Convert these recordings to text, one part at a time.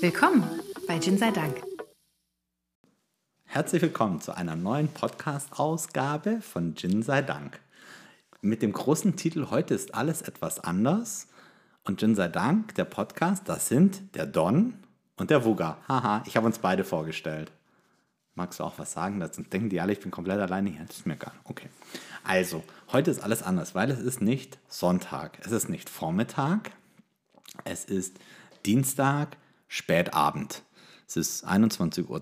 Willkommen bei Gin sei Dank. Herzlich willkommen zu einer neuen Podcast-Ausgabe von Gin sei Dank. Mit dem großen Titel Heute ist alles etwas anders. Und Gin sei Dank, der Podcast, das sind der Don und der Wuga. Haha, ich habe uns beide vorgestellt. Magst du auch was sagen dazu? Denken die alle, ich bin komplett alleine hier? Das ist mir egal. Okay. Also, heute ist alles anders, weil es ist nicht Sonntag, es ist nicht Vormittag, es ist Dienstag, Spätabend. Es ist 21.30 Uhr,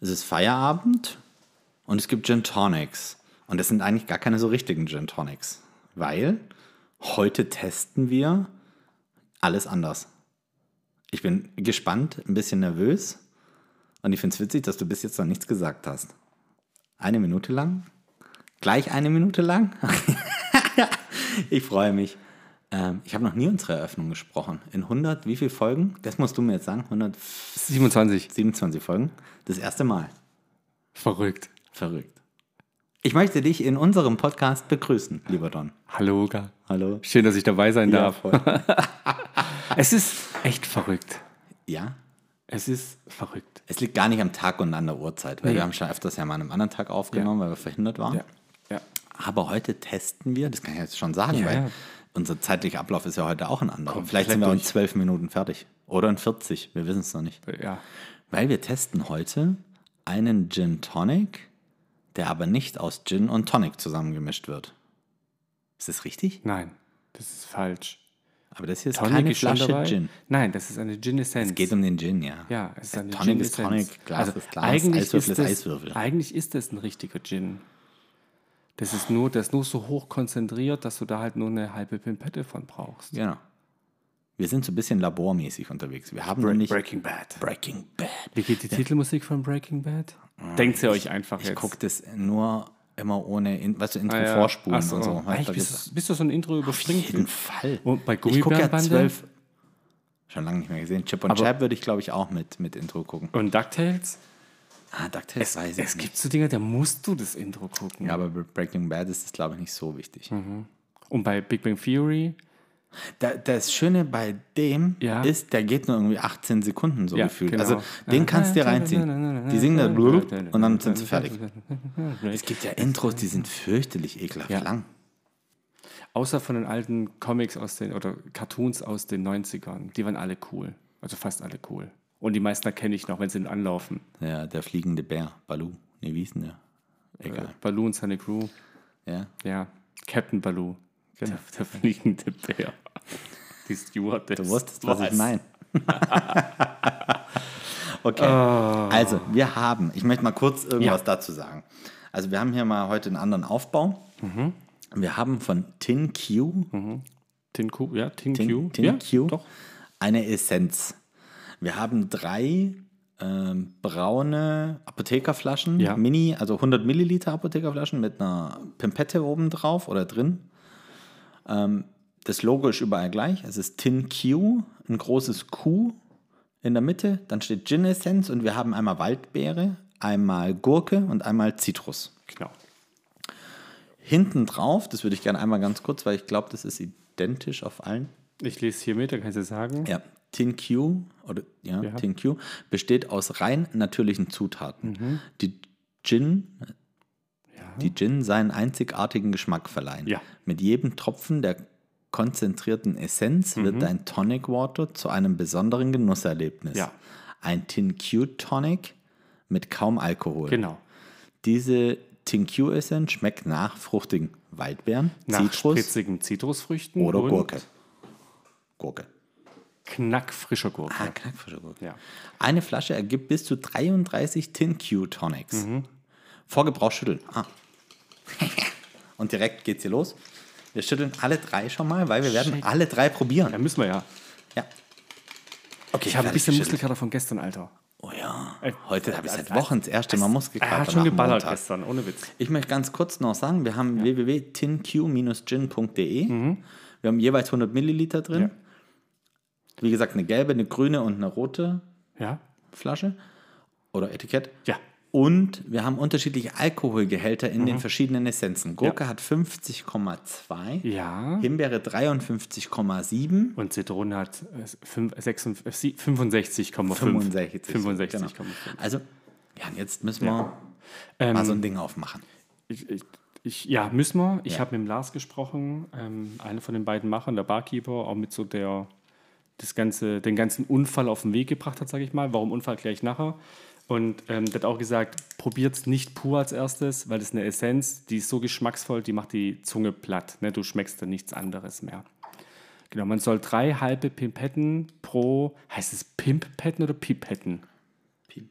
es ist Feierabend und es gibt Gin Tonics. Und es sind eigentlich gar keine so richtigen Gin Tonics, weil heute testen wir alles anders. Ich bin gespannt, ein bisschen nervös und ich finde es witzig, dass du bis jetzt noch nichts gesagt hast. Eine Minute lang? Gleich eine Minute lang? ich freue mich. Ähm, ich habe noch nie unsere Eröffnung gesprochen. In 100, wie viele Folgen? Das musst du mir jetzt sagen. 27. 127 Folgen. Das erste Mal. Verrückt. Verrückt. Ich möchte dich in unserem Podcast begrüßen, lieber Don. Hallo, Uga. Hallo. Schön, dass ich dabei sein Ja, darf. Es ist echt verrückt. ja, Es ist verrückt. es liegt gar nicht am Tag und an der Uhrzeit, weil Nee. wir haben schon öfters ja mal an einem anderen Tag aufgenommen, weil wir verhindert waren. Ja. ja. Aber heute testen wir, das kann ich jetzt schon sagen, Ja, weil ja. Unser zeitlicher Ablauf ist ja heute auch ein anderer. Komplett Vielleicht sind wir in zwölf Minuten fertig. Oder in 40, wir wissen es noch nicht. Ja. Weil wir testen heute einen Gin Tonic, der aber nicht aus Gin und Tonic zusammengemischt wird. Ist das richtig? Nein, das ist falsch. Aber das hier ist Tonic keine ist Flasche dabei. Gin. Nein, das ist eine Gin-Essenz. Es geht um den Gin, ja. ja, es ist eine Tonic ist Gin-Essenz. Tonic, Glas ist Glas, Eiswürfel ist ist das, Eiswürfel. Eigentlich ist das ein richtiger Gin. Das ist nur, das ist nur so hoch konzentriert, dass du da halt nur eine halbe Pimpette von brauchst. Genau. Wir sind so ein bisschen labormäßig unterwegs. Wir haben nämlich Breaking Bad. Breaking Bad. Wie geht die Titelmusik von Breaking Bad? Denkt sie euch einfach Ich jetzt. gucke das nur immer ohne, in, weißt du, Intro Ah, ja. vorspulen so. und so. Echt, bist, du- bist du so ein Intro Auf überspringt? jeden Fall. Und bei ich gucke ja zwölf. Schon lange nicht mehr gesehen. Chip und Aber- Chap würde ich, glaube ich, auch mit, mit Intro gucken. Und DuckTales? Ah, DuckTales Es, weiß ich es nicht. gibt so Dinge, da musst du das Intro gucken. Ja, aber bei Breaking Bad ist das, glaube ich, nicht so wichtig. Und bei Big Bang Theory? Da, das Schöne bei dem Ja. ist, der geht nur irgendwie 18 Sekunden so Ja, gefühlt. genau. Also den kannst du dir reinziehen. Die singen da blub und dann sind sie fertig. Es gibt ja Intros, die sind fürchterlich ekelhaft Ja. lang. Außer von den alten Comics aus den oder Cartoons aus den 90ern. Die waren alle cool. Also fast alle cool. Und die meisten erkenne ich noch, wenn sie anlaufen. Ja, der fliegende Bär, Baloo. Nee, wie ist denn der? Egal. Baloo und seine Crew. Ja. Ja, Captain Baloo. Der, der fliegende Bär. Die Stewardess. Du wusstest, was, ich meine. okay. Also, wir haben, ich möchte mal kurz irgendwas Ja. dazu sagen. Also, wir haben hier mal heute einen anderen Aufbau. Wir haben von Tin Q, Tin Q, ja, Tin, Tin, Q. Tin ja, Q Doch. eine Essenz. Wir haben drei ähm, braune Apothekerflaschen, Ja. Mini, also 100 Milliliter Apothekerflaschen mit einer Pimpette oben drauf oder drin. Ähm, das Logo ist überall gleich. Es ist Tin Q, ein großes Q in der Mitte. Dann steht Gin Essenz und wir haben einmal Waldbeere, einmal Gurke und einmal Zitrus. Genau. Hinten drauf, das würde ich gerne einmal ganz kurz, weil ich glaube, das ist identisch auf allen. Ich lese hier mit, dann kannst du sagen. Ja, Tin Q oder ja, Ja. Tin Q besteht aus rein natürlichen Zutaten. Mhm. Die Gin, die Gin seinen einzigartigen Geschmack verleihen. Ja. Mit jedem Tropfen der konzentrierten Essenz wird dein Tonic Water zu einem besonderen Genusserlebnis. Mhm. Ja. Ein Tin Q Tonic mit kaum Alkohol. Genau. Diese Tin Q Essenz schmeckt nach fruchtigen Waldbeeren, Nach Zitrus spritzigen Zitrusfrüchten oder Gurke. Gurke. Knackfrischer Gurke. Ah, knackfrische Gurke. Ja. Eine Flasche ergibt bis zu 33 Tin Q Tonics. Mhm. Vor Gebrauch schütteln. Ah. Und direkt geht's hier los. Wir schütteln alle drei schon mal, weil wir werden Shake. alle drei probieren. Ja, müssen wir ja. Ja. Okay, Ich habe ein bisschen. Muskelkater von gestern, Alter. Oh ja. Äh, Heute habe ich äh, seit äh, Wochen das erste Mal Muskelkater Er hat schon geballert Montag. gestern, ohne Witz. Ich möchte ganz kurz noch sagen, wir haben www.tinq-gin.de. Wir haben jeweils 100 Milliliter drin. Mhm. Ja. Wie gesagt, eine gelbe, eine grüne und eine rote Ja? Flasche oder Etikett. Ja. Und wir haben unterschiedliche Alkoholgehälter in Mhm. den verschiedenen Essenzen. Gurke hat 50,2, Ja. Himbeere 53,7, Und Zitrone hat äh, fünf- sechsund- äh, sie- 65,5. 65. 65,5. Genau. Also, ja, jetzt müssen wir Ähm, mal so ein Ding aufmachen. Ich, ich, ich, ja, müssen wir. Ich Ja. habe mit dem Lars gesprochen, ähm, einer von den beiden Machern, der Barkeeper, auch mit so der das ganze, den ganzen Unfall auf den Weg gebracht hat, sage ich mal. Warum Unfall gleich nachher. Und ähm, der hat auch gesagt, probiert es nicht pur als erstes, weil das ist eine Essenz, die ist so geschmacksvoll, die macht die Zunge platt. Ne? Du schmeckst dann nichts anderes mehr. Genau, man soll drei halbe Pipetten pro, heißt es Pimppetten oder Pipetten? Pim-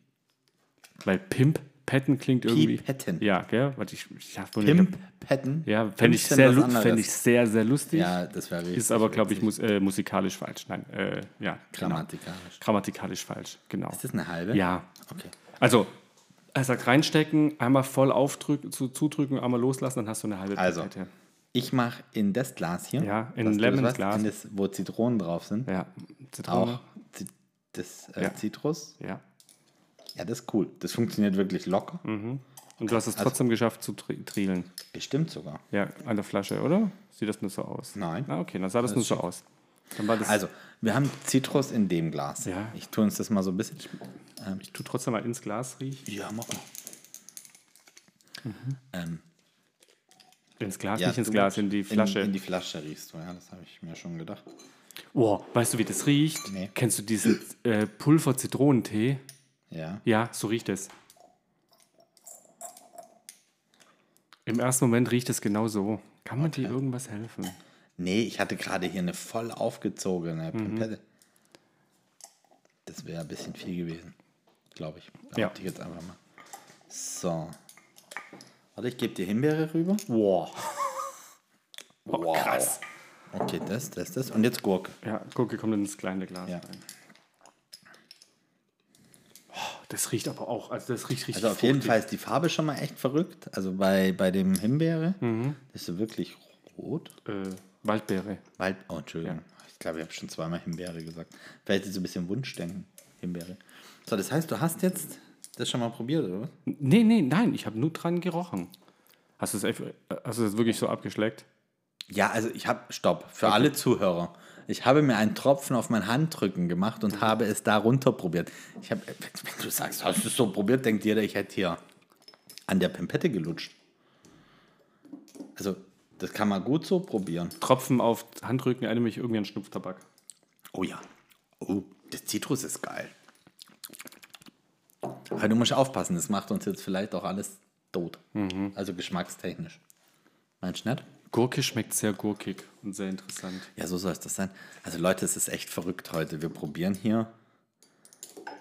Weil Pimppetten klingt irgendwie. Pipetten. Ja, gell? Warte, ich, ich hab wohl nicht- Pimpetten. ja, fände ich, 15 sehr fänd ich sehr, sehr lustig. Ja, das wäre richtig. ist aber, glaube ich, mus äh, musikalisch falsch. Nein, äh, ja. Genau. Grammatikalisch. Grammatikalisch falsch, genau. Ist das eine halbe? Ja. Okay. Also, er sagt reinstecken, einmal voll aufdrücken, zu, zudrücken, einmal loslassen, dann hast du eine halbe Also, Pipette. Ich mache in das Glas hier. Ja, in du Lemons Glas. In das, wo Zitronen drauf sind. Ja, Zitrone. Auch das äh, Ja. Zitrus. Ja. Ja, das ist cool. Das funktioniert wirklich locker. Und du hast es Also trotzdem geschafft zu tri trielen. Bestimmt sogar. Ja, an der Flasche, oder? Sieht das nur so aus? Nein. Ah, okay, dann sah das, nur so aus. Das, Also, wir haben Zitrus in dem Glas. Ja. Ich tue uns das mal so ein bisschen. ich tue trotzdem mal ins Glas riechen. Ja, mach mal. Ähm, Ins Glas, ja, nicht ins Glas, in die Flasche. In, in die Flasche riechst du, ja, das habe ich mir schon gedacht. Oh, weißt du, wie das riecht? Nee. Kennst du diesen äh, Pulver-Zitronentee? Ja. Ja, so riecht es. Im ersten Moment riecht es genau so. Kann man dir irgendwas helfen? Nee, ich hatte gerade hier eine voll aufgezogene Mhm. Pimpette. Das wäre ein bisschen viel gewesen, glaube ich. Ja. Ich jetzt einfach mal. So. Warte, ich gebe dir Himbeere rüber. Wow. Wow. krass. Okay, das, das, das. Und jetzt Gurke. Ja, Gurke kommt ins kleine Glas Ja. rein. Das riecht aber auch, also das riecht richtig Also auf jeden fruchtig. Fall ist die Farbe schon mal echt verrückt. Also bei, bei dem Himbeere Mhm. ist sie wirklich rot. Äh, Waldbeere. Wald, oh, Entschuldigung. Ich glaube, ich habe schon zweimal Himbeere gesagt. Vielleicht ist es so ein bisschen Wunschdenken, Himbeere. So, das heißt, du hast jetzt das schon mal probiert, oder was? Nee, nee, nein, ich habe nur dran gerochen. Hast du es eff- hast du es wirklich so abgeschleckt? Ja, also ich habe, stopp, für alle Zuhörer. Ich habe mir einen Tropfen auf mein Handrücken gemacht und habe es da runter probiert. Ich habe, wenn du sagst, hast du es so probiert, denkt jeder, ich hätte hier an der Pimpette gelutscht. Also, das kann man gut so probieren. Tropfen auf Handrücken erinnert mich irgendwie an Schnupftabak. Oh ja. Oh, das Zitrus ist geil. Aber du musst aufpassen, das macht uns jetzt vielleicht auch alles tot. Also geschmackstechnisch. Meinst du nicht? Gurke schmeckt sehr gurkig und sehr interessant. Ja, so soll es das sein. Also Leute, es ist echt verrückt heute. Wir probieren hier.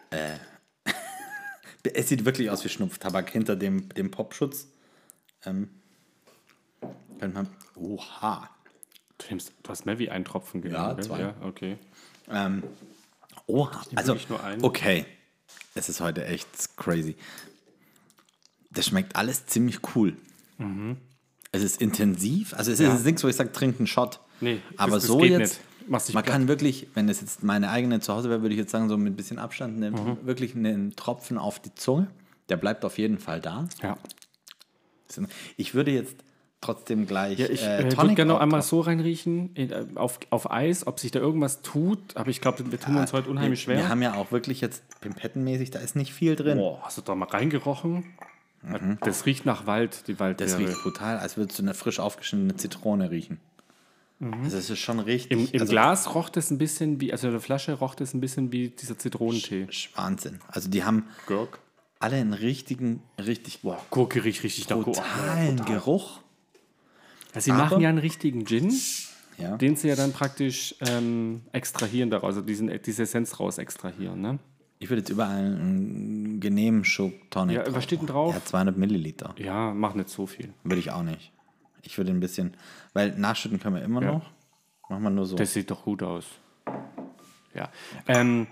Äh, es sieht wirklich aus wie Schnupftabak hinter dem, dem Popschutz. Ähm, könnte man. Oha. Du, nimmst, du hast mehr wie einen Tropfen genommen, Ja, zwei. Ja, okay. Ähm, oha. Also, wirklich nur einen. okay. Es ist heute echt crazy. Das schmeckt alles ziemlich cool. Mhm. Es ist intensiv. Also, es Ja. ist nichts, wo ich sage, trink einen Shot. Nee, aber das- das so jetzt. Man platt. kann wirklich, wenn es jetzt meine eigene zu Hause wäre, würde ich jetzt sagen, so mit ein bisschen Abstand, ne, Mhm. wirklich einen Tropfen auf die Zunge. Der bleibt auf jeden Fall da. Ja. Ich würde jetzt trotzdem gleich Ja, ich äh, äh, würde gerne noch einmal so reinriechen, in, äh, auf, auf Eis, ob sich da irgendwas tut. Aber ich glaube, wir tun uns heute unheimlich wir, schwer. Wir haben ja auch wirklich jetzt pimpettenmäßig, da ist nicht viel drin. Boah, hast du da mal reingerochen? Das riecht nach Wald, die Waldbeere. Mhm. Das riecht brutal, als würdest du eine frisch aufgeschnittene Zitrone riechen. Also es ist schon richtig. Im, im also, Glas roch das ein bisschen wie, also in der Flasche roch das ein bisschen wie dieser Zitronentee. Sch- Wahnsinn. Also die haben Gurk. alle einen richtigen, richtig Boah, Gurke riecht richtig nach Gurke. brutalen Geruch. Ja, sie Aber- machen ja einen richtigen Gin, Ja. den sie ja dann praktisch ähm, extrahieren daraus, also diesen, diese Essenz raus extrahieren. Ne? Ich würde jetzt überall einen genehmen Schub Tonic. Ja, was steht denn drauf? Ja, 200 Milliliter. Ja, mach nicht so viel. Würde ich auch nicht. Ich würde ein bisschen, weil nachschütten können wir immer Ja. noch. Machen wir nur so. Das sieht doch gut aus. Ja. Ähm,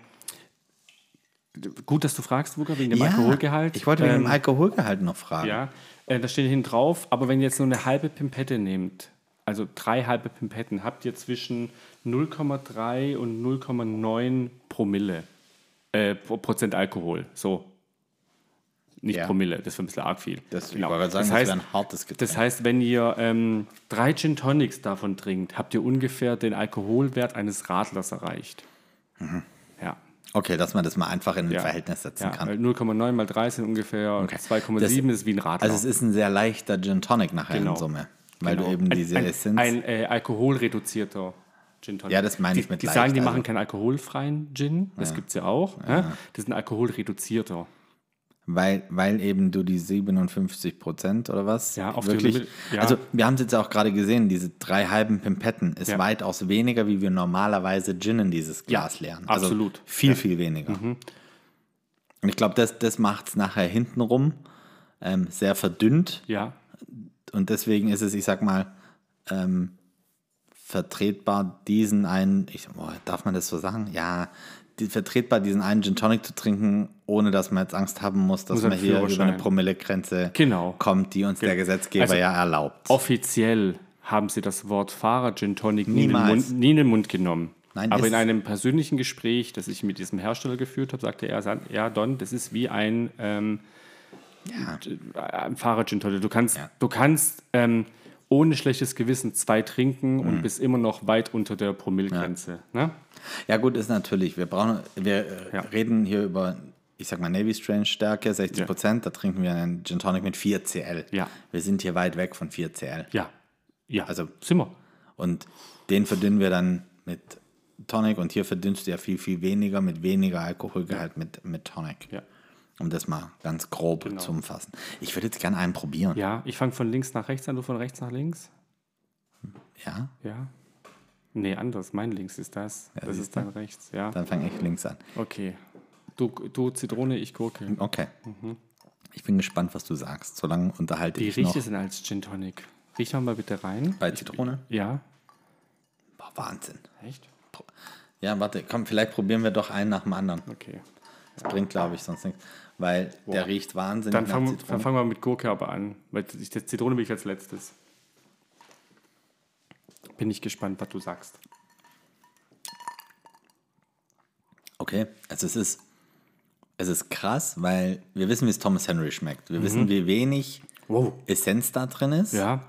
gut, dass du fragst, Wuka, wegen dem ja, Alkoholgehalt. Ich wollte wegen ähm, dem Alkoholgehalt noch fragen. Ja, äh, da steht hinten drauf, aber wenn ihr jetzt nur eine halbe Pimpette nehmt, also drei halbe Pimpetten, habt ihr zwischen 0,3 und 0,9 Promille äh, Pro- Prozent Alkohol. So. nicht Ja. Promille. Das wäre ein bisschen arg viel. Das, Genau. sagen, das, das, heißt, wäre ein hartes Getränk. das heißt, wenn ihr ähm, drei Gin Tonics davon trinkt, habt ihr ungefähr den Alkoholwert eines Radlers erreicht. Ja. okay, dass man das mal einfach in ein ja. Verhältnis setzen ja, kann. weil 0,9 mal 3 sind ungefähr 2,7 ist wie ein Radler. Also es ist ein sehr leichter Gin Tonic nachher Genau. in Summe. Weil Genau. du eben ein, diese ein, Essenz. Ein äh, alkoholreduzierter Gin Tonic. Ja, das meine ich die, mit Die leicht, sagen, die also- machen keinen alkoholfreien Gin. Das gibt es ja auch. Ja. Das ist ein alkoholreduzierter. Weil, weil eben du die 57 Prozent oder was? Ja, auf wirklich. Limit- ja. Also, wir haben es jetzt auch gerade gesehen, diese drei halben Pimpetten ist Ja. weitaus weniger, wie wir normalerweise Gin in dieses Glas Ja, leeren. Also absolut. Viel, viel weniger. Und ich glaube, das, das macht es nachher hintenrum ähm, sehr verdünnt. Ja, Und deswegen ist es, ich sag mal, ähm, vertretbar, diesen einen, ich, boah, darf man das so sagen? Ja, die, vertretbar, diesen einen Gin Tonic zu trinken, ohne dass man jetzt Angst haben muss, dass Muss man hier über eine Promillegrenze Genau. kommt, die uns der Gesetzgeber Also, ja erlaubt. offiziell haben sie das Wort Fahrer Gin Tonic nie in, den Niemals. Mund, nie in den Mund genommen. Nein, Aber in einem persönlichen Gespräch, das ich mit diesem Hersteller geführt habe, sagte er, ja, Don, das ist wie ein, ähm, ein Fahrer Gin Tonic. Du kannst, Ja. du kannst ähm, ohne schlechtes Gewissen zwei trinken Mhm. und bist immer noch weit unter der Promillegrenze. Ne? Ja, gut, ist natürlich. Wir brauchen, wir äh, Ja. reden hier über, ich sag mal, Navy Strange Stärke, 60 Prozent. Da trinken wir einen Gin Tonic mit 4 CL. Ja. Wir sind hier weit weg von 4 CL. Ja. Ja, Also- sind wir. Und den verdünnen wir dann mit Tonic und hier verdünnst du ja viel, viel weniger mit weniger Alkoholgehalt mit, mit Tonic. Ja. Um das mal ganz grob zu umfassen. Ich würde jetzt gerne einen probieren. Ja, ich fange von links nach rechts an, du von rechts nach links. Ja? Ja. Nee, anders. Mein links ist das. das siehst ist dein rechts. Ja. Dann fange ich links an. Okay. Du, du Zitrone, ich Gurke. Okay. Ich bin gespannt, was du sagst. Solange unterhalte Wie ich riecht noch es denn als Gin Tonic? Riech mal bitte rein. bei Zitrone. Ja. Boah, Wahnsinn. Echt? Ja, warte, komm, vielleicht probieren wir doch einen nach dem anderen. Okay. Das bringt, glaube ich, sonst nichts. Weil der riecht wahnsinnig Dann fangen dann wir mit Gurke aber an. Weil ich, der Zitrone will ich als letztes. Bin ich gespannt, was du sagst. Okay, also es ist, es ist krass, weil wir wissen, wie es Thomas Henry schmeckt. Wir wissen, wie wenig Wow. Essenz da drin ist. Ja.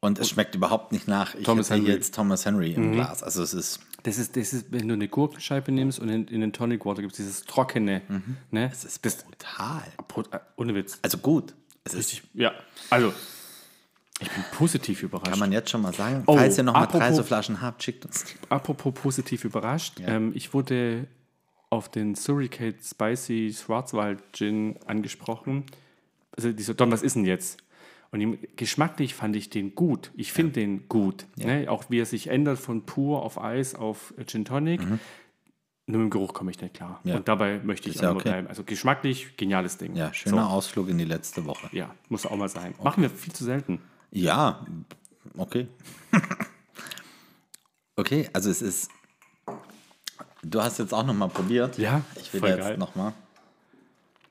Und es schmeckt überhaupt nicht nach. Ich Thomas hätte Henry. jetzt Thomas Henry im Glas. Also es ist, Das ist, das ist, wenn du eine Gurkenscheibe nimmst und in, in den Tonic Water gibst, dieses trockene. Ne? es ist das, brutal. Brut- äh, ohne Witz. Also gut. Es ist, Richtig. Ja. Also, ich bin positiv überrascht. kann man jetzt schon mal sagen. Oh, Falls ihr noch mal drei apropos- so Flaschen habt, schickt uns. Apropos positiv überrascht, ähm, ich wurde auf den Surricate Spicy Schwarzwald Gin angesprochen. Also die so, Don, was ist denn jetzt? Und geschmacklich fand ich den gut. Ich finde den gut. Ne? Auch wie er sich ändert von pur auf Eis auf äh, Gin Tonic. Nur mit dem Geruch komme ich nicht klar. Mhm. Ja. Und dabei möchte ich ja auch okay. bleiben. Also geschmacklich, geniales Ding. Ja, schöner So, Ausflug in die letzte Woche. ja, muss auch mal sein. Machen wir viel zu selten. Ja, okay. okay, also es ist. Du hast jetzt auch noch mal probiert. Ja, ich will voll jetzt geil. noch mal.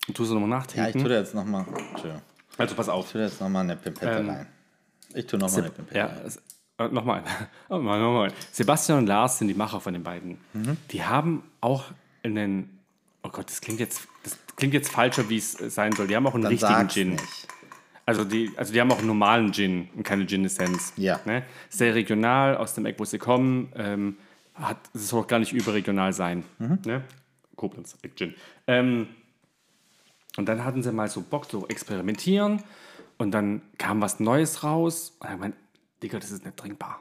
Und tust du nochmal Ja, nachtrinken? ich tue jetzt noch mal. Entschuldigung. Also pass auf. Ich tue jetzt noch mal eine Pimpette Ähm, rein. Ich tue noch mal eine Pimpette Ja, rein. äh, nochmal. nochmal, nochmal. Sebastian und Lars sind die Macher von den beiden. Mhm. Die haben auch einen. Oh Gott, das klingt jetzt, das klingt jetzt falscher, wie es äh, sein soll. Die haben auch einen Dann richtigen Gin. nicht. Also die, also die haben auch einen normalen Gin und keine Gin-Essenz. Ja. Ne? Sehr regional, aus dem Eck, wo sie kommen. Ähm, hat, es soll auch gar nicht überregional sein. Mhm. Ne? Koblenz, Eck Gin. Ähm, und dann hatten sie mal so Bock, so experimentieren. Und dann kam was Neues raus. Und dann meinte, Digga, das ist nicht trinkbar.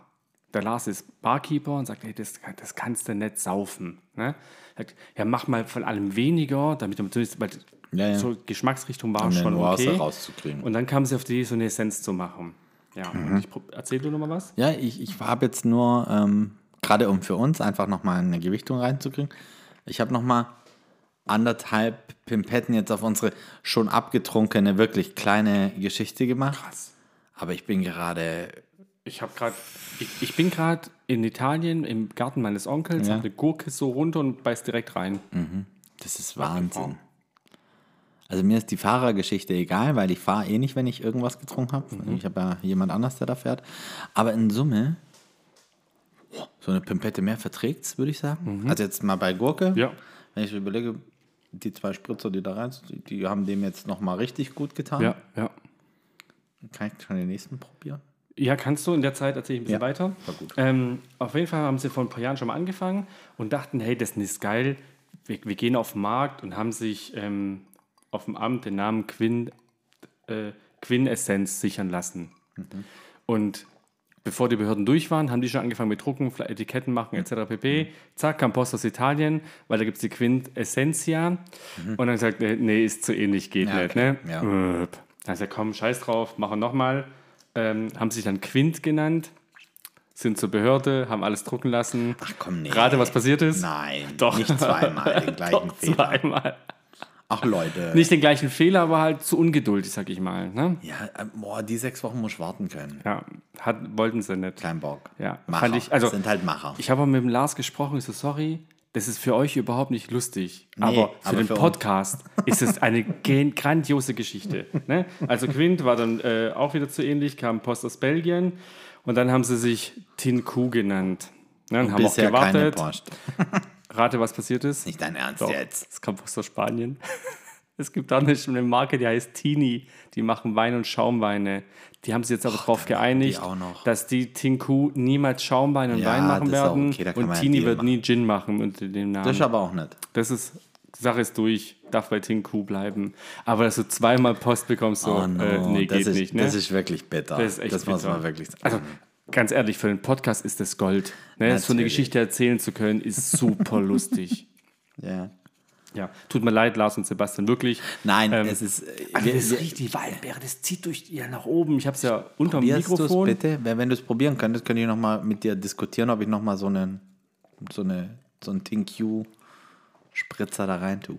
Der Lars ist Barkeeper und sagt, hey, das, das kannst du nicht saufen. Ne? Sagt, ja, mach mal von allem weniger, damit du natürlich, weil Ja, ja. so Geschmacksrichtung war Um schon okay. rauszukriegen. Und dann kam sie auf die Idee, so eine Essenz zu machen. Ja, Mhm. ich erzähl du noch mal was? Ja, ich, ich habe jetzt nur, ähm, gerade um für uns einfach nochmal eine Gewichtung reinzukriegen, ich habe nochmal anderthalb Pimpetten jetzt auf unsere schon abgetrunkene, wirklich kleine Geschichte gemacht. Krass. Aber ich bin gerade, Ich habe gerade, ich, ich bin gerade in Italien im Garten meines Onkels, Ja. habe eine Gurke so runter und beiß direkt rein. das ist Wahnsinn. Also mir ist die Fahrergeschichte egal, weil ich fahre eh nicht, wenn ich irgendwas getrunken habe. Mhm. Ich habe ja jemand anders, der da fährt. Aber in Summe, so eine Pimpette mehr verträgt's, würde ich sagen. Also jetzt mal bei Gurke. Mhm. Ja. Wenn ich überlege, die zwei Spritzer, die da rein sind, die, haben dem jetzt nochmal richtig gut getan. Ja, ja. Kann ich schon den nächsten probieren? Ja, kannst du. In der Zeit erzähle ich ein bisschen Ja, weiter. war gut. Ähm, auf jeden Fall haben sie vor ein paar Jahren schon mal angefangen und dachten, hey, das ist geil. Wir, wir gehen auf den Markt und haben sich ähm, auf dem Amt den Namen Quinn, äh, Quintessenz sichern lassen. Mhm. Und bevor die Behörden durch waren, haben die schon angefangen mit Drucken, Etiketten machen etc. pp. Zack, kam Post aus Italien, weil da gibt es die Quintessentia. Und dann gesagt, nee, ist zu ähnlich, geht Mhm. Ja, nicht. okay. Ne? Ja. Dann sagt komm, scheiß drauf, machen nochmal. Ähm, haben sich dann Quint genannt, sind zur Behörde, haben alles drucken lassen. Ach komm, nee. Rate, was passiert ist? Nein, Doch. nicht zweimal den gleichen Doch, Fehler. zweimal. Ach Leute. Nicht den gleichen Fehler, aber halt zu ungeduldig, sag ich mal. Ne? Ja, äh, boah, die sechs Wochen muss ich warten können. Ja, hat, wollten sie nicht. Kein Bock. Ja, Macher. fand ich- also- sind halt Macher. Ich habe mit dem Lars gesprochen, ich so, sorry, das ist für euch überhaupt nicht lustig. Nee, aber für aber den für uns. Podcast ist es eine grandiose Geschichte. Ne? Also Quint war dann äh, auch wieder zu ähnlich, kam Post aus Belgien und dann haben sie sich Tin Q genannt. Ne? Und haben auch gewartet. Rate, was passiert ist? Nicht dein Ernst Doch, jetzt. Es kam Post aus Spanien. Es gibt auch eine, eine Marke, die heißt Tini. Die machen Wein und Schaumweine. Die haben sich jetzt aber darauf geeinigt, noch. dass die Tinku niemals Schaumwein und Ja, Wein machen werden. okay, da und Tini wird machen. nie Gin machen unter dem Namen. Das ist aber auch nicht. Das ist, Sache ist durch, darf bei Tinku bleiben. Aber dass du zweimal Post bekommst, so, Oh no, äh, nee, das geht ist, nicht. Ne? Das ist wirklich bitter. Das ist echt das muss bitter. man wirklich sagen. Also, ganz ehrlich, für den Podcast ist das Gold. Ne? So eine. Geschichte erzählen zu können, ist super lustig. ja. Ja, tut mir leid, Lars und Sebastian, wirklich. Nein, Ähm, es ist. Also wir- das riecht die Waldbeere, das zieht durch ja nach oben. Ich habe es ja unter dem Probierst du es Mikrofon. bitte? Wenn du es probieren könntest, könnte ich noch mal mit dir diskutieren, ob ich noch mal so einen so eine so einen ThinQ Spritzer da rein tue.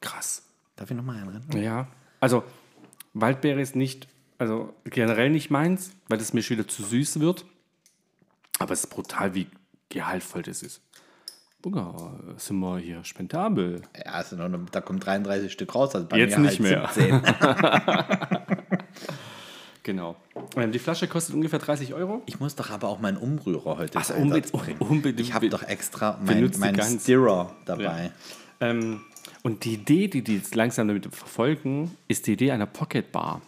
Krass. Darf ich noch mal einrennen? Ja, also Waldbeere ist nicht, also generell nicht meins, weil das mir schon wieder zu süß wird. Aber es ist brutal, wie gehaltvoll das ist. Bunga, sind wir hier spendabel. Ja, also noch, da kommen 33 Stück raus. Also bei Jetzt mir nicht mehr. Halt 17. Genau. Ähm, die Flasche kostet ungefähr 30 Euro. Ich muss doch aber auch meinen Umrührer heute Ach, unbedingt- unbedingt- Ich habe doch extra mein, benutzt die mein. Stirrer dabei. Ähm, und die Idee, die die jetzt langsam damit verfolgen, ist die Idee einer Pocket Bar.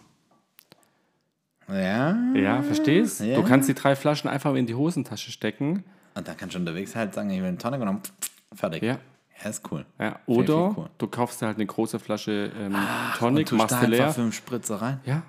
Ja. Ja, verstehst? Ja. Du kannst die drei Flaschen einfach in die Hosentasche stecken. Und dann kannst du unterwegs halt sagen, ich will einen Tonic und dann fertig. Ja. Ja, ist cool. Ja, Finde ich oder cool. du kaufst dir halt eine große Flasche ähm, Und Tonic, machst du leer. einfach fünf Spritzer rein. Ja,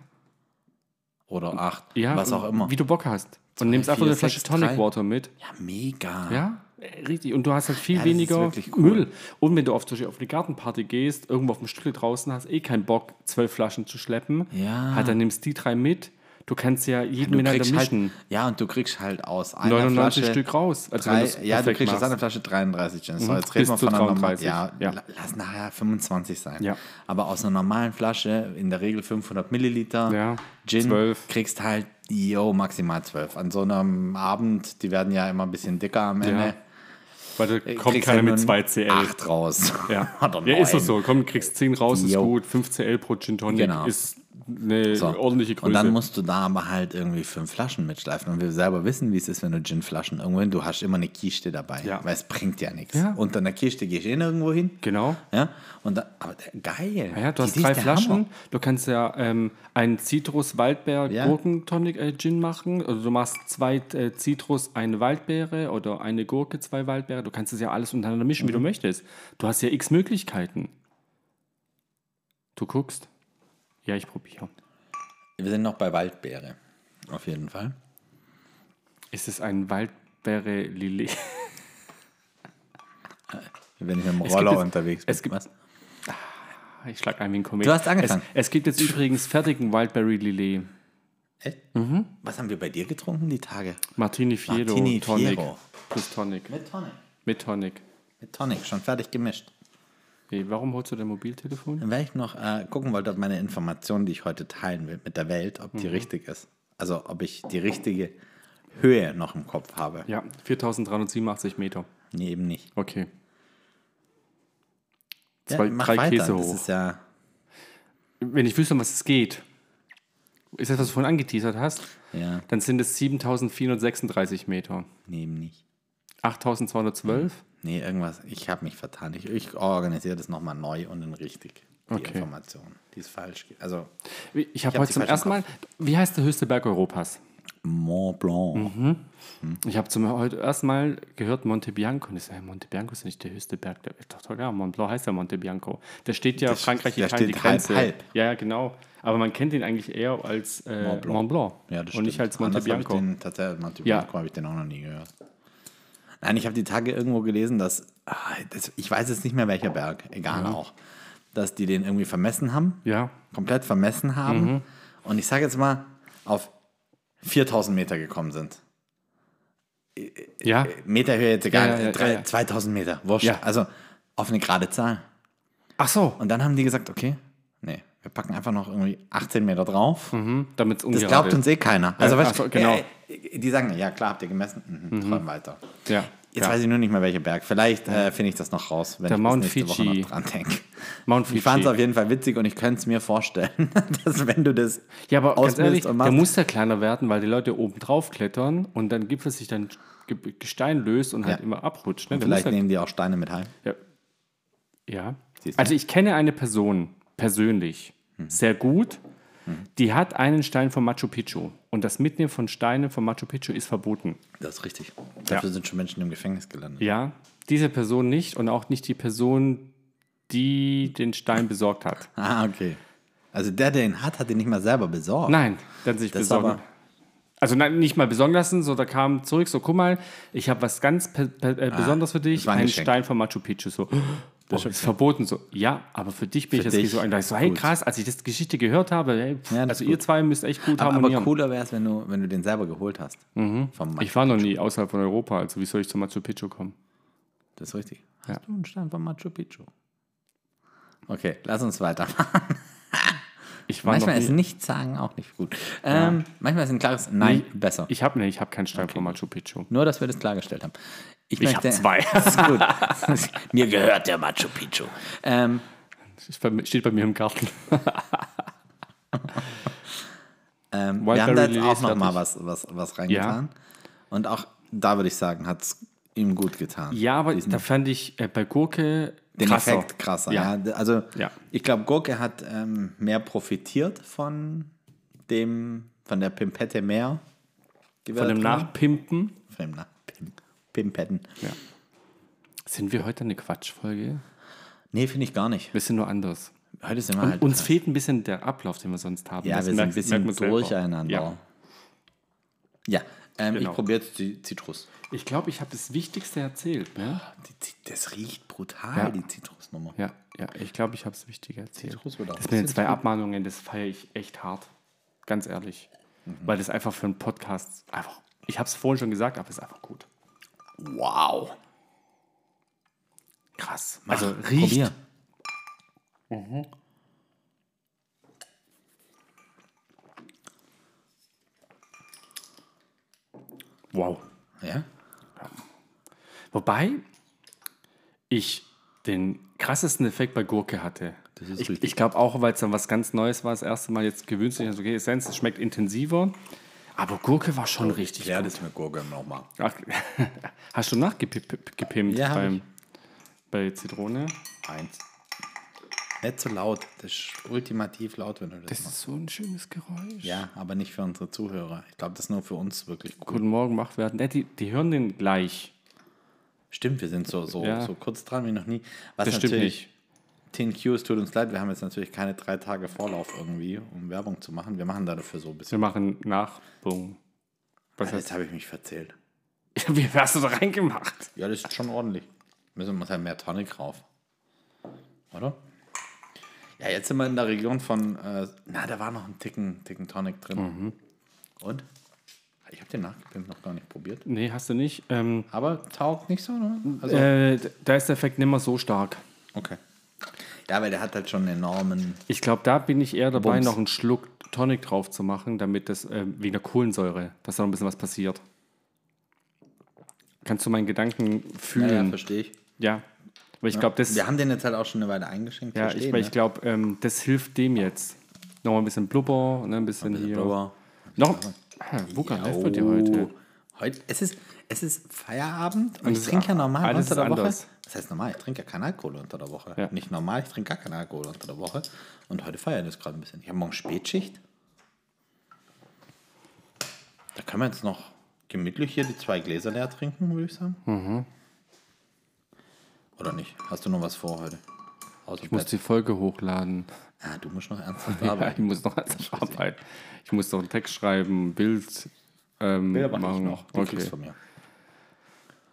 Oder acht. ja. was auch immer. Wie du Bock hast. Und nimmst einfach vier, eine Flasche sechs, Tonic drei. Water mit. Ja, mega. Ja, äh, richtig. Und du hast halt viel Ja, weniger cool. Müll. Und wenn du auf, auf eine Gartenparty gehst, irgendwo auf dem Stück draußen hast, eh keinen Bock, zwölf Flaschen zu schleppen. Ja. Halt, dann nimmst die drei mit. Du kannst ja jeden Du miteinander halt, mischen. ja, und du kriegst halt aus einer 99 Flasche Stück raus. Also drei, ja, du kriegst aus machst. einer Flasche 33 Gin. So, Mhm. jetzt reden wir von einer normalen. 33, Ja, ja. la- lass nachher 25 sein. Ja. Aber aus einer normalen Flasche, in der Regel 500 Milliliter, Ja, Gin, 12. kriegst halt, yo, maximal 12. An so einem Abend, die werden ja immer ein bisschen dicker am Ende. Ja. Weil da kommt keiner halt mit nur 2 CL. 8 raus. Ja, ja ist das so. Komm, du kriegst 10 raus, ist Jo. gut. 5 CL pro Gin Tonic Genau. ist eine So. ordentliche Größe. Und dann musst du da aber halt irgendwie fünf Flaschen mitschleifen. Und wir selber wissen, wie es ist, wenn du Ginflaschen irgendwo hin, du hast immer eine Kiste dabei. Ja. Weil es bringt ja nichts. Ja. Unter einer Kiste gehst du eh nirgendwo hin. genau. Ja, und da, aber der, geil. Ja, du Die hast Idee drei Flaschen. Hammer. Du kannst ja ähm, einen Citrus Waldbeer Ja. Gurkentonic äh, Gin machen. Also du machst zwei äh, Citrus, eine Waldbeere oder eine Gurke, zwei Waldbeere. Du kannst es ja alles untereinander mischen, Mhm. wie du möchtest. Du hast ja x Möglichkeiten. Du guckst. Ja, ich probiere. Wir sind noch bei Waldbeere. Auf jeden Fall. Ist es ein Waldbeere Lillet? Wenn ich mit dem Roller jetzt- unterwegs bin. es gibt- Was? Ich schlag ein wie ein Komet. Du hast angefangen. Es, es gibt jetzt übrigens fertigen Wildberry Lillet. Echt? Mhm. Was haben wir bei dir getrunken die Tage? Martini Fiedo Martini Tonic. Fiero. Plus Tonic. Mit Tonic. Mit Tonic. Mit Tonic, schon fertig gemischt. Hey, warum holst du dein Mobiltelefon? Weil ich noch äh, gucken wollte, ob meine Information, die ich heute teilen will mit der Welt, ob die Mhm. richtig ist. Also ob ich die richtige Höhe noch im Kopf habe. Ja, 4387 Meter. Nee, eben nicht. Okay. Ja, Zwei, mach drei weiter. Käse Das hoch. ist ja. Wenn ich wüsste, um was es geht, ist das, was du vorhin angeteasert hast, Ja, dann sind es 7436 Meter. nee, eben nicht. 8212? Nee, irgendwas. Ich habe mich vertan. Ich, ich organisiere das nochmal neu und dann richtig. Die Okay. Information. Die ist falsch. Also Ich habe hab heute zum ersten Mal, wie heißt der höchste Berg Europas? Mont Blanc. Mhm. Ich habe zum heute ersten Mal gehört Monte Bianco. Und ich sage, Monte Bianco ist nicht der höchste Berg. Der, ich dachte, ja, Mont Blanc heißt ja Monte Bianco. Der steht ja Das- Frankreich, der Italien, die steht halb, Grenze. halb. Ja, ja, genau. Aber man kennt ihn eigentlich eher als äh, Mont, Mont Blanc. Blanc. Ja, das und nicht stimmt. als Monte Anders Bianco. Ich den, tatsächlich, Monte Ja. Bianco habe ich den auch noch nie gehört. Nein, ich habe die Tage irgendwo gelesen, dass, ah, das, ich weiß jetzt nicht mehr welcher Berg, egal auch, dass die den irgendwie vermessen haben, Ja, komplett vermessen haben Mhm. und ich sage jetzt mal auf 4000 Meter gekommen sind. ja. Meterhöhe jetzt egal, Ja, ja, ja, drei- ja, ja. 2000 Meter, wurscht. Ja. Also auf eine gerade Zahl. Ach so, Und dann haben die gesagt, okay, wir packen einfach noch irgendwie 18 Meter drauf. mhm. damit es Das glaubt uns eh keiner. Also, Ja, weißt, so, genau. äh, die sagen, ja klar, habt ihr gemessen? Mhm, Träum weiter. Ja, Jetzt ja. weiß ich nur nicht mehr, welcher Berg. Vielleicht äh, finde ich das noch raus, wenn Der ich Mount bis nächste Woche Fidschi. noch dran denke. Mount Ich fand es auf jeden Fall witzig und ich könnte es mir vorstellen, dass wenn du das Ja, aber ganz ehrlich, und der machst- muss ja kleiner werden, weil die Leute oben drauf klettern und dann gibt es sich dann Ge- Gestein löst und halt Ja. immer abrutscht. Ne? Der vielleicht muss nehmen die auch Steine mit heim. ja, ja. Also ich kenne eine Person persönlich sehr gut, die hat einen Stein von Machu Picchu und das Mitnehmen von Steinen von Machu Picchu ist verboten. Das ist richtig. Dafür sind schon Menschen im Gefängnis gelandet. Ja, diese Person nicht und auch nicht die Person, die den Stein besorgt hat. Ah, okay. Also der, der ihn hat, hat ihn nicht mal selber besorgt. Nein, der hat sich Das besorgen. Also nein, nicht mal besorgen lassen, so da kam zurück, so guck mal, ich habe was ganz pe- pe- äh, Besonderes für dich, Ah, ein ein Geschenk. Stein von Machu Picchu. So, das ist verboten. So, ja, aber für dich bin ich Für jetzt nicht dich so ein. Ich so, hey gut. krass, als ich das Geschichte gehört habe, hey, pff, Ja, also ist ihr gut. zwei müsst echt gut Aber, aber cooler wäre es, wenn du, wenn du den selber geholt hast. Mann. Ich war noch nie außerhalb von Europa, also wie soll ich zu Machu Picchu kommen? Das ist richtig. Ja. Hast du einen Stein von Machu Picchu? Okay, lass uns weitermachen. Ich Manchmal ist nichts sagen auch nicht gut. Ähm, manchmal ist ein klares Nein besser. ich habe nee, ich habe keinen Stein von Machu Picchu. Nur, dass wir das klargestellt haben. Ich, Ich hab möchte, zwei. Das ist gut. Mir gehört der Machu Picchu. Ähm, steht bei mir im Garten. ähm, wir haben da jetzt auch ist noch mal fertig. was, was, was reingetan. Und auch da würde ich sagen, hat es ihm gut getan. Ja, aber Diesen- da fand ich äh, bei Gurke den krasser. Effekt krasser. Ja. Ja. Also Ja. ich glaube, Gurke hat ähm, mehr profitiert von dem, von der Pimpette mehr. Von dem haben. Nachpimpen. Von dem Nach Pim Pimpetten. Sind wir heute eine Quatschfolge? Nee, finde ich gar nicht. Wir sind nur anders. Heute sind wir Und halt. uns fehlt ein bisschen der Ablauf, den wir sonst haben. ja, Das wir sind ein bisschen durcheinander. Ja. Ja, ähm, Genau. ich probiere jetzt die Zitrus. Ich glaube, ich habe das Wichtigste erzählt. Ne? Zi- das riecht brutal, Ja. die Zitrusnummer. Ja, ja, ich glaube, ich habe das Wichtige erzählt. Zitrus wird auch Das bisschen zwei. Abmahnungen, das feiere ich echt hart. Ganz ehrlich. Mhm. Weil das einfach für einen Podcast einfach. Ich habe es vorhin schon gesagt, aber es ist einfach gut. Wow. Krass. Mach, also riecht. Probier. Wow. Ja? Wobei ich den krassesten Effekt bei Gurke hatte. Das ist ich ich glaube auch, weil es dann was ganz Neues war, das erste Mal jetzt gewöhnt sich, also okay, Essenz, es schmeckt intensiver. Aber Gurke war schon richtig Ja, gut. das mit Gurke nochmal. Hast du nachgepimpt Ja, beim, bei Zitrone? Eins. Nicht so laut. Das ist ultimativ laut, wenn du das, Das machst. ist so ein schönes Geräusch. Ja, aber nicht für unsere Zuhörer. Ich glaube, das ist nur für uns wirklich gut. Guten Morgen, wach werden. Ne, die, die hören den gleich. Stimmt, wir sind so, so, Ja. so kurz dran wie noch nie. Was Das stimmt natürlich, nicht. Tin Q, es tut uns leid, wir haben jetzt natürlich keine drei Tage Vorlauf irgendwie, um Werbung zu machen. Wir machen da dafür so ein Wir bisschen. machen Nachbung. Was heißt, Jetzt habe ich mich verzählt. wie hast du da reingemacht? Ja, das ist schon ordentlich. Müssen wir halt mehr Tonic rauf. Oder? Ja, jetzt sind wir in der Region von, äh, na, da war noch ein Ticken, Ticken Tonic drin. Mhm. Und? Ich habe den nachgepimpt noch gar nicht probiert. Nee, hast du nicht. Ähm, Aber taugt nicht so, ne? Also, äh, da ist der Effekt nicht mehr so stark. okay. Ja, weil der hat halt schon einen enormen. Ich glaube, da bin ich eher dabei, Bums. noch einen Schluck Tonic drauf zu machen, damit das äh, wegen der Kohlensäure, dass da noch ein bisschen was passiert. Kannst du meinen Gedanken Ja, ja, fühlen? verstehe ich. Ja. Weil ich glaube, das. Wir haben den jetzt halt auch schon eine Weile eingeschenkt. Ja, ich, weil ne? ich glaube, ähm, das hilft dem jetzt. Nochmal ein bisschen Blubber, ne, ein bisschen, bisschen hier. Blubber. Noch. Ah, läuft bei dir heute. Heute, es, ist, es ist Feierabend und, es ich trinke ja normal unter der Woche. anders. Das heißt normal, ich trinke ja keinen Alkohol unter der Woche. Ja. Nicht normal, ich trinke gar keinen Alkohol unter der Woche. Und heute feiere ich das gerade ein bisschen. Ich habe morgen Spätschicht. Da können wir jetzt noch gemütlich hier die zwei Gläser leer trinken, würde ich sagen. Mhm. Oder nicht? Hast du noch was vor heute? Außer Ich muss die Folge hochladen. ah, du musst noch ernsthaft Ja, ich arbeiten. muss noch als arbeiten. Ich muss noch einen Text schreiben, Bild ähm, Bilder mache ich machen. noch. Kriegst Okay. von mir.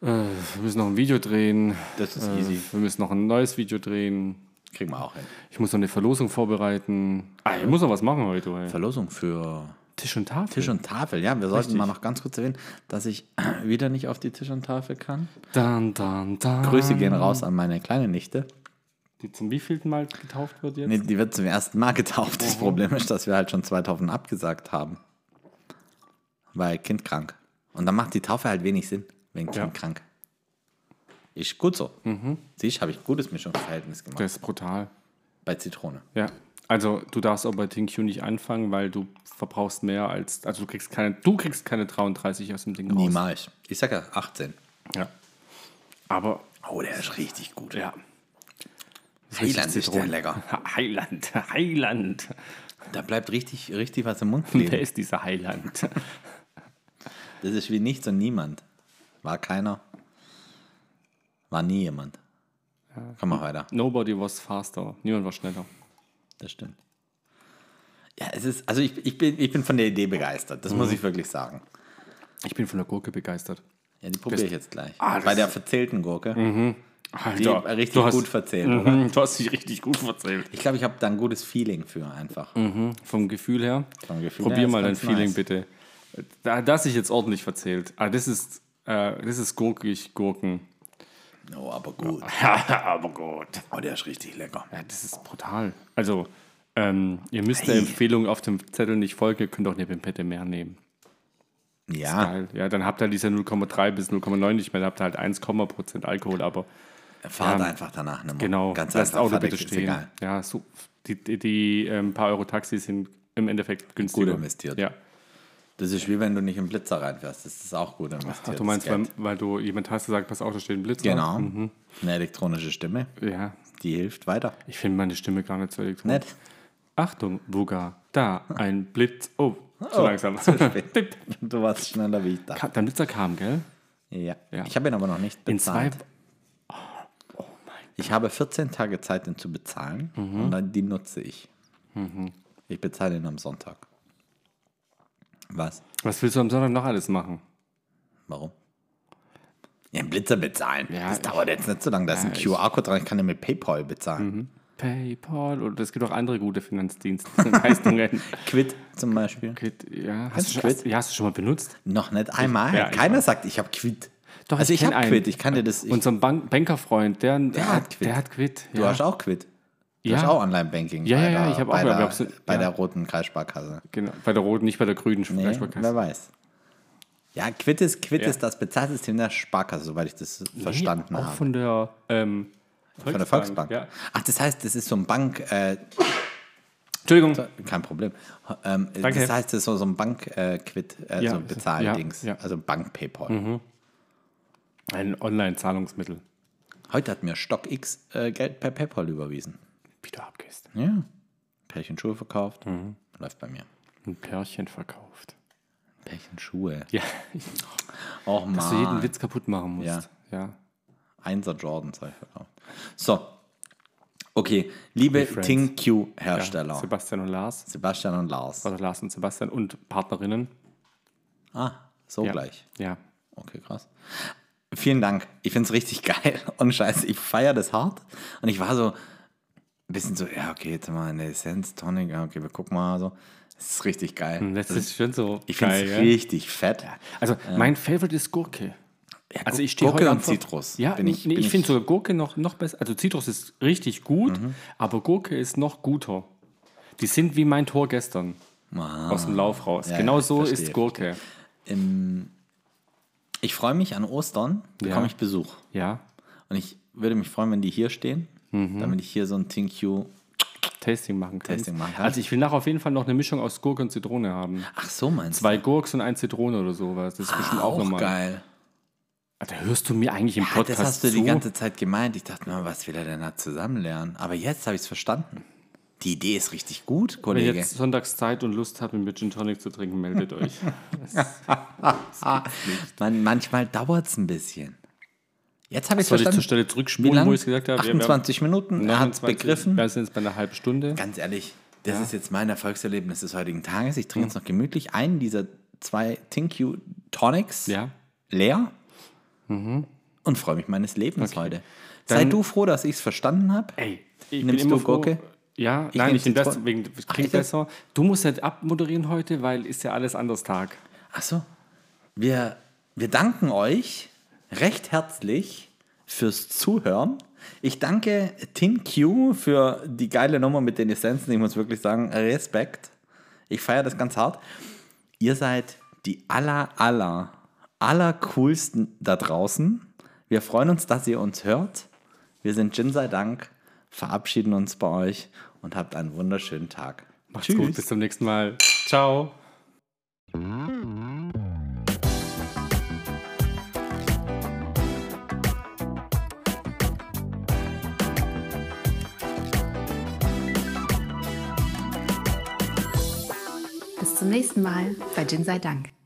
Äh, wir müssen noch ein Video drehen. Das ist Äh, easy. Wir müssen noch ein neues Video drehen. Kriegen wir auch hin. Ich muss noch eine Verlosung vorbereiten. Ah, ich muss noch was machen heute. Ey. Verlosung für Tisch und Tafel. Tisch und Tafel. Ja, wir sollten Richtig. mal noch ganz kurz erwähnen, dass ich wieder nicht auf die Tisch und Tafel kann. Dann, dann, dann. Grüße gehen raus an meine kleine Nichte. Die zum wievielten Mal getauft wird jetzt? Nee, die wird zum ersten Mal getauft. Das Problem ist, dass wir halt schon 2000 abgesagt haben. Weil Kind krank. Und dann macht die Taufe halt wenig Sinn, wenn Kind Ja. krank. Ist gut so. Siehst, habe ich gutes Mischungsverhältnis gemacht. Das ist brutal. Bei Zitrone. Ja. Also du darfst auch bei ThinQ nicht anfangen, weil du verbrauchst mehr als. Also du kriegst keine, du kriegst keine 33 aus dem Ding raus. Niemals. Ich sag ja 18. Ja. Aber Oh, der ist richtig gut. ja. Heiland ist der lecker. Heiland, Heiland. Da bleibt richtig, richtig was im Mund Wer ist dieser Heiland? Das ist wie nichts und niemand. War keiner. War nie jemand. Komm mal weiter. Nobody was faster. Niemand war schneller. Das stimmt. Ja, es ist, also ich, ich, bin, ich bin von der Idee begeistert. Das Mhm. muss ich wirklich sagen. Ich bin von der Gurke begeistert. Ja, die probiere ich jetzt gleich. Ah, Bei der verzählten Gurke. Die Alter, richtig du hast- gut verzählt, Mhm? Du hast dich richtig gut verzählt. Ich glaube, ich habe da ein gutes Feeling für einfach. Vom Gefühl her. Vom Gefühl Probier her mal dein ganz Feeling nice. bitte. Da, das sich jetzt ordentlich verzählt. Ah, das ist, äh, das ist gurkig Gurken. Oh, aber gut. Aber gut. Oh, der ist richtig lecker. Ja, das ist brutal. Also, ähm, ihr müsst der Hey. Empfehlung auf dem Zettel nicht folgen, ihr könnt auch eine Pimpette mehr nehmen. Ja. Ja, dann habt ihr diese 0,3 bis 0,9 nicht mehr, dann habt ihr halt 1, Prozent Alkohol, aber fahrt Ja. einfach danach nicht mehr. genau, Ganz lasst einfach. Auto bitte ist stehen. egal. Ja, so, die, die, die ähm, paar Euro Taxis sind im Endeffekt günstiger. Gut investiert. Ja. Das ist wie wenn du nicht im Blitzer reinfährst. Das ist auch gut investiert. Ach, du meinst, weil, weil du jemand hast, der sagt, pass auf, da steht ein Blitzer? Genau. Eine elektronische Stimme, Ja, die hilft weiter. ich finde meine Stimme gar nicht so elektronisch. Nett. Achtung, Buga, da, ein Blitz. Oh, zu Oh, langsam. zu spät. Du warst schneller wie ich da. Dein Blitzer kam, gell? Ja. Ja. Ich habe ihn aber noch nicht In zwei. bezahlt. Ich habe 14 Tage Zeit, ihn zu bezahlen Mhm. und dann die nutze ich. Ich bezahle ihn am Sonntag. Was? Was willst du am Sonntag noch alles machen? Warum? Ja, einen Blitzer bezahlen. Ja, das ich- dauert jetzt nicht so lange. Da ist ein ich- QR-Code dran. Ich kann den mit PayPal bezahlen. PayPal oder es gibt auch andere gute Finanzdienstleistungen. Quid zum Beispiel. Quid, ja. Hast du schon, Quid? hast, ja, hast du schon mal benutzt? Noch nicht einmal. ja, ich Keiner sagt, ich habe Quid. Doch, also ich, kenn habe. Quid. Ich kann dir das. Ich, Unser Bank Bankerfreund, der, der, hat Quid. Der hat Quid. du ja. hast auch Quid. Du Ja. hast auch Online-Banking. Ja, ja, ja, ich hab auch, bei, der, hab's- bei ja. der roten Kreissparkasse. Genau, bei der roten, nicht bei der grünen Nee, Kreissparkasse. wer weiß. Ja, Quid ist, Quid Ja. ist das Bezahlsystem der Sparkasse, soweit ich das verstanden auch habe. von der ähm, Von der Volksbank. Ja. Ach, das heißt, das ist so ein Bank, äh, Entschuldigung. kein Problem. Ähm, Danke. das heißt, das ist so, so ein Bank-Quid, äh, Ja, so ein Bezahldings. ja, ja. Also Bank-PayPal. Ein Online-Zahlungsmittel. Heute hat mir StockX äh, Geld per PayPal überwiesen. Wie du abgehst. Ja. Pärchen Schuhe verkauft. Mhm. Läuft bei mir. Ein Pärchen verkauft. Pärchen Schuhe. Ja, Och man. dass du jeden Witz kaputt machen musst. Ja. ja. Einser Jordans habe ich verkauft. So. Okay, liebe. ThinQ-Hersteller. Ja, Sebastian und Lars. Sebastian und Lars. Oder Lars und Sebastian und Partnerinnen. Ah, so Ja. gleich. Ja. Okay, krass. Vielen Dank. Ich finde es richtig geil. Und scheiße, ich feiere das hart. Und ich war so ein bisschen so, ja, okay, jetzt mal eine Essenz, Tonic, ja, okay, wir gucken mal so. Das ist richtig geil. Und das ist schon so ich finde es gell? richtig fett. Also mein Favorite ist Gurke. Ja, Also ich stehe Gurke heute und Zitrus. Ja, bin ich, nee, ich finde sogar Gurke noch, noch besser. Also Zitrus ist richtig gut, aber Gurke ist noch guter. Die sind wie mein Tor gestern aus dem Lauf raus. Ja, genau ja, so verstehe, ist Gurke. Ich freue mich an Ostern, Ja. bekomme ich Besuch. Ja. Und ich würde mich freuen, wenn die hier stehen, Mhm. damit ich hier so ein ThinQ Tasting machen kannst. Tasting machen kannst. Also ich will nachher auf jeden Fall noch eine Mischung aus Gurke und Zitrone haben. Ach so, meinst Zwei Gurks und ein Zitrone oder sowas. Das ist du? bestimmt auch, auch nochmal. geil. Da hörst du mir eigentlich im Ja, Podcast das hast du zu? die ganze Zeit gemeint. Ich dachte mir, was will er denn da zusammen lernen? Aber jetzt habe ich es verstanden. Die Idee ist richtig gut, Wenn ihr Kollege. jetzt sonntags Zeit und Lust habt, mit Gin Tonic zu trinken, meldet euch. Man, manchmal dauert es ein bisschen. Jetzt habe ich Soll ich zur. Stelle zurückspulen, wo ich es gesagt habe? Wir- wir haben 28 Minuten. Er hat es 29 begriffen. Wir sind jetzt bei einer halben Stunde. Ganz ehrlich, das ist jetzt mein Erfolgserlebnis des heutigen Tages. Ich trinke jetzt noch gemütlich einen dieser zwei ThinQ Tonics Ja. leer und freue mich meines Lebens heute. Sei Dann- du froh, dass ich es verstanden habe? Ey, ich Nimmst bin immer du froh. Gurke? Ja, Ich nein, ich bin das wegen Ach, klingt das- besser. Du musst nicht abmoderieren heute, weil ist ja alles anders Tag. Ach so. Wir, wir danken euch recht herzlich fürs Zuhören. Ich danke TinQ für die geile Nummer mit den Essenzen. Ich muss wirklich sagen, Respekt. Ich feiere das ganz hart. Ihr seid die aller, aller, aller coolsten da draußen. Wir freuen uns, dass ihr uns hört. Wir sind Gin sei Dank, verabschieden uns bei euch und habt einen wunderschönen Tag. Macht's gut, bis zum nächsten Mal. Ciao. Nächsten Mal bei Gin sei Dank.